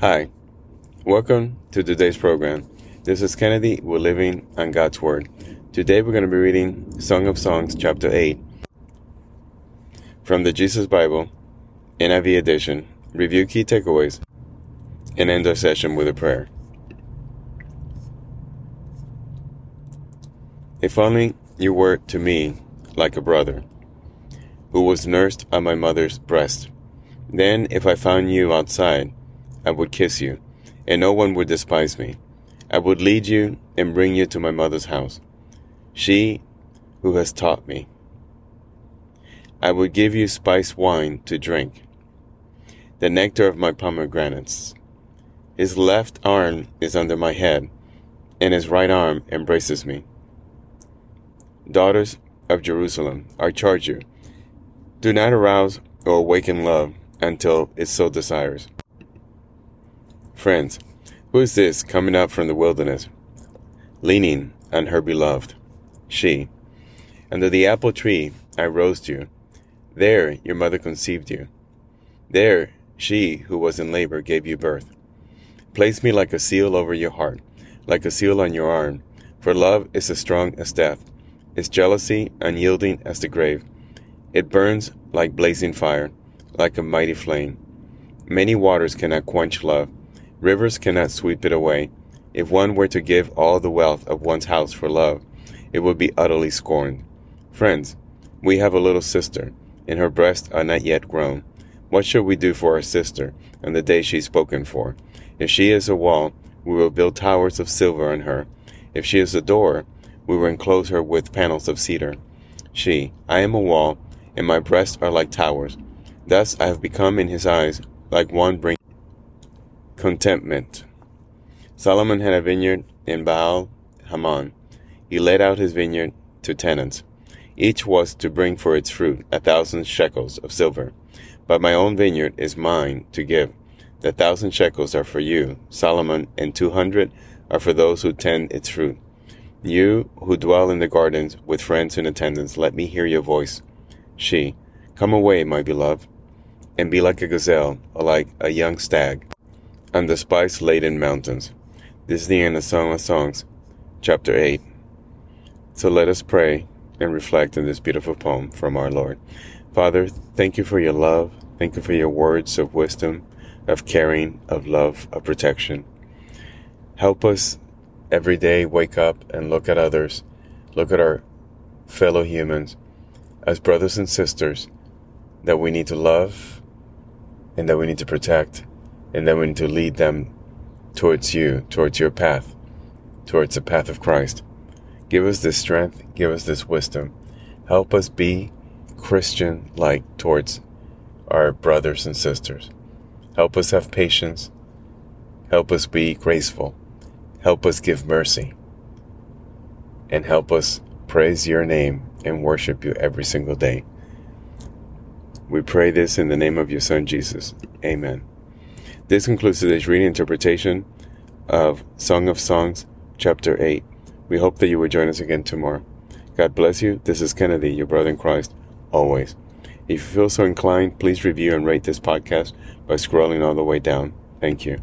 Hi, welcome to today's program. This is Kennedy. We're living on God's Word. Today we're going to be reading Song of Songs, chapter 8, from the Jesus Bible, NIV edition, review key takeaways, and end our session with a prayer. If only you were to me like a brother, who was nursed on my mother's breast. Then, if I found you outside, I would kiss you, and no one would despise me. I would lead you and bring you to my mother's house, she who has taught me. I would give you spice wine to drink, the nectar of my pomegranates. His left arm is under my head, and his right arm embraces me. Daughters of Jerusalem, I charge you, do not arouse or awaken love until it so desires. Friends, who is this coming up from the wilderness, leaning on her beloved? She. Under the apple tree I rose you. There your mother conceived you. There she who was in labor gave you birth. Place me like a seal over your heart, like a seal on your arm, for love is as strong as death its jealousy unyielding as the grave. It burns like blazing fire, like a mighty flame. Many waters cannot quench love, rivers cannot sweep it away. If one were to give all the wealth of one's house for love, it would be utterly scorned. Friends, we have a little sister, and her breasts are not yet grown. What shall we do for our sister on the day she is spoken for? If she is a wall, we will build towers of silver on her. If she is a door, we will enclose her with panels of cedar. She, I am a wall, and my breasts are like towers. Thus I have become in his eyes like one bringing contentment. Solomon had a vineyard in Baal Hamon. He let out his vineyard to tenants. Each was to bring for its fruit a thousand shekels of silver. But my own vineyard is mine to give. The thousand shekels are for you, Solomon, and two hundred are for those who tend its fruit. You who dwell in the gardens with friends in attendance, let me hear your voice. She, Come away, my beloved, and be like a gazelle or like a young stag on the spice laden mountains. This is the end of Song of Songs, chapter 8. So let us pray and reflect on this beautiful poem from our Lord. Father, thank you for your love. Thank you for your words of wisdom, of caring, of love, of protection. Help us every day wake up and look at others, look at our fellow humans as brothers and sisters that we need to love and that we need to protect and then to lead them towards you, towards your path, towards the path of Christ. Give us this strength, give us this wisdom. Help us be Christian like towards our brothers and sisters. Help us have patience. Help us be graceful. Help us give mercy. And help us praise your name and worship you every single day. We pray this in the name of your Son, Jesus. Amen. This concludes today's reading interpretation of Song of Songs, chapter 8. We hope that you will join us again tomorrow. God bless you. This is Kennedy, your brother in Christ, always. If you feel so inclined, please review and rate this podcast by scrolling all the way down. Thank you.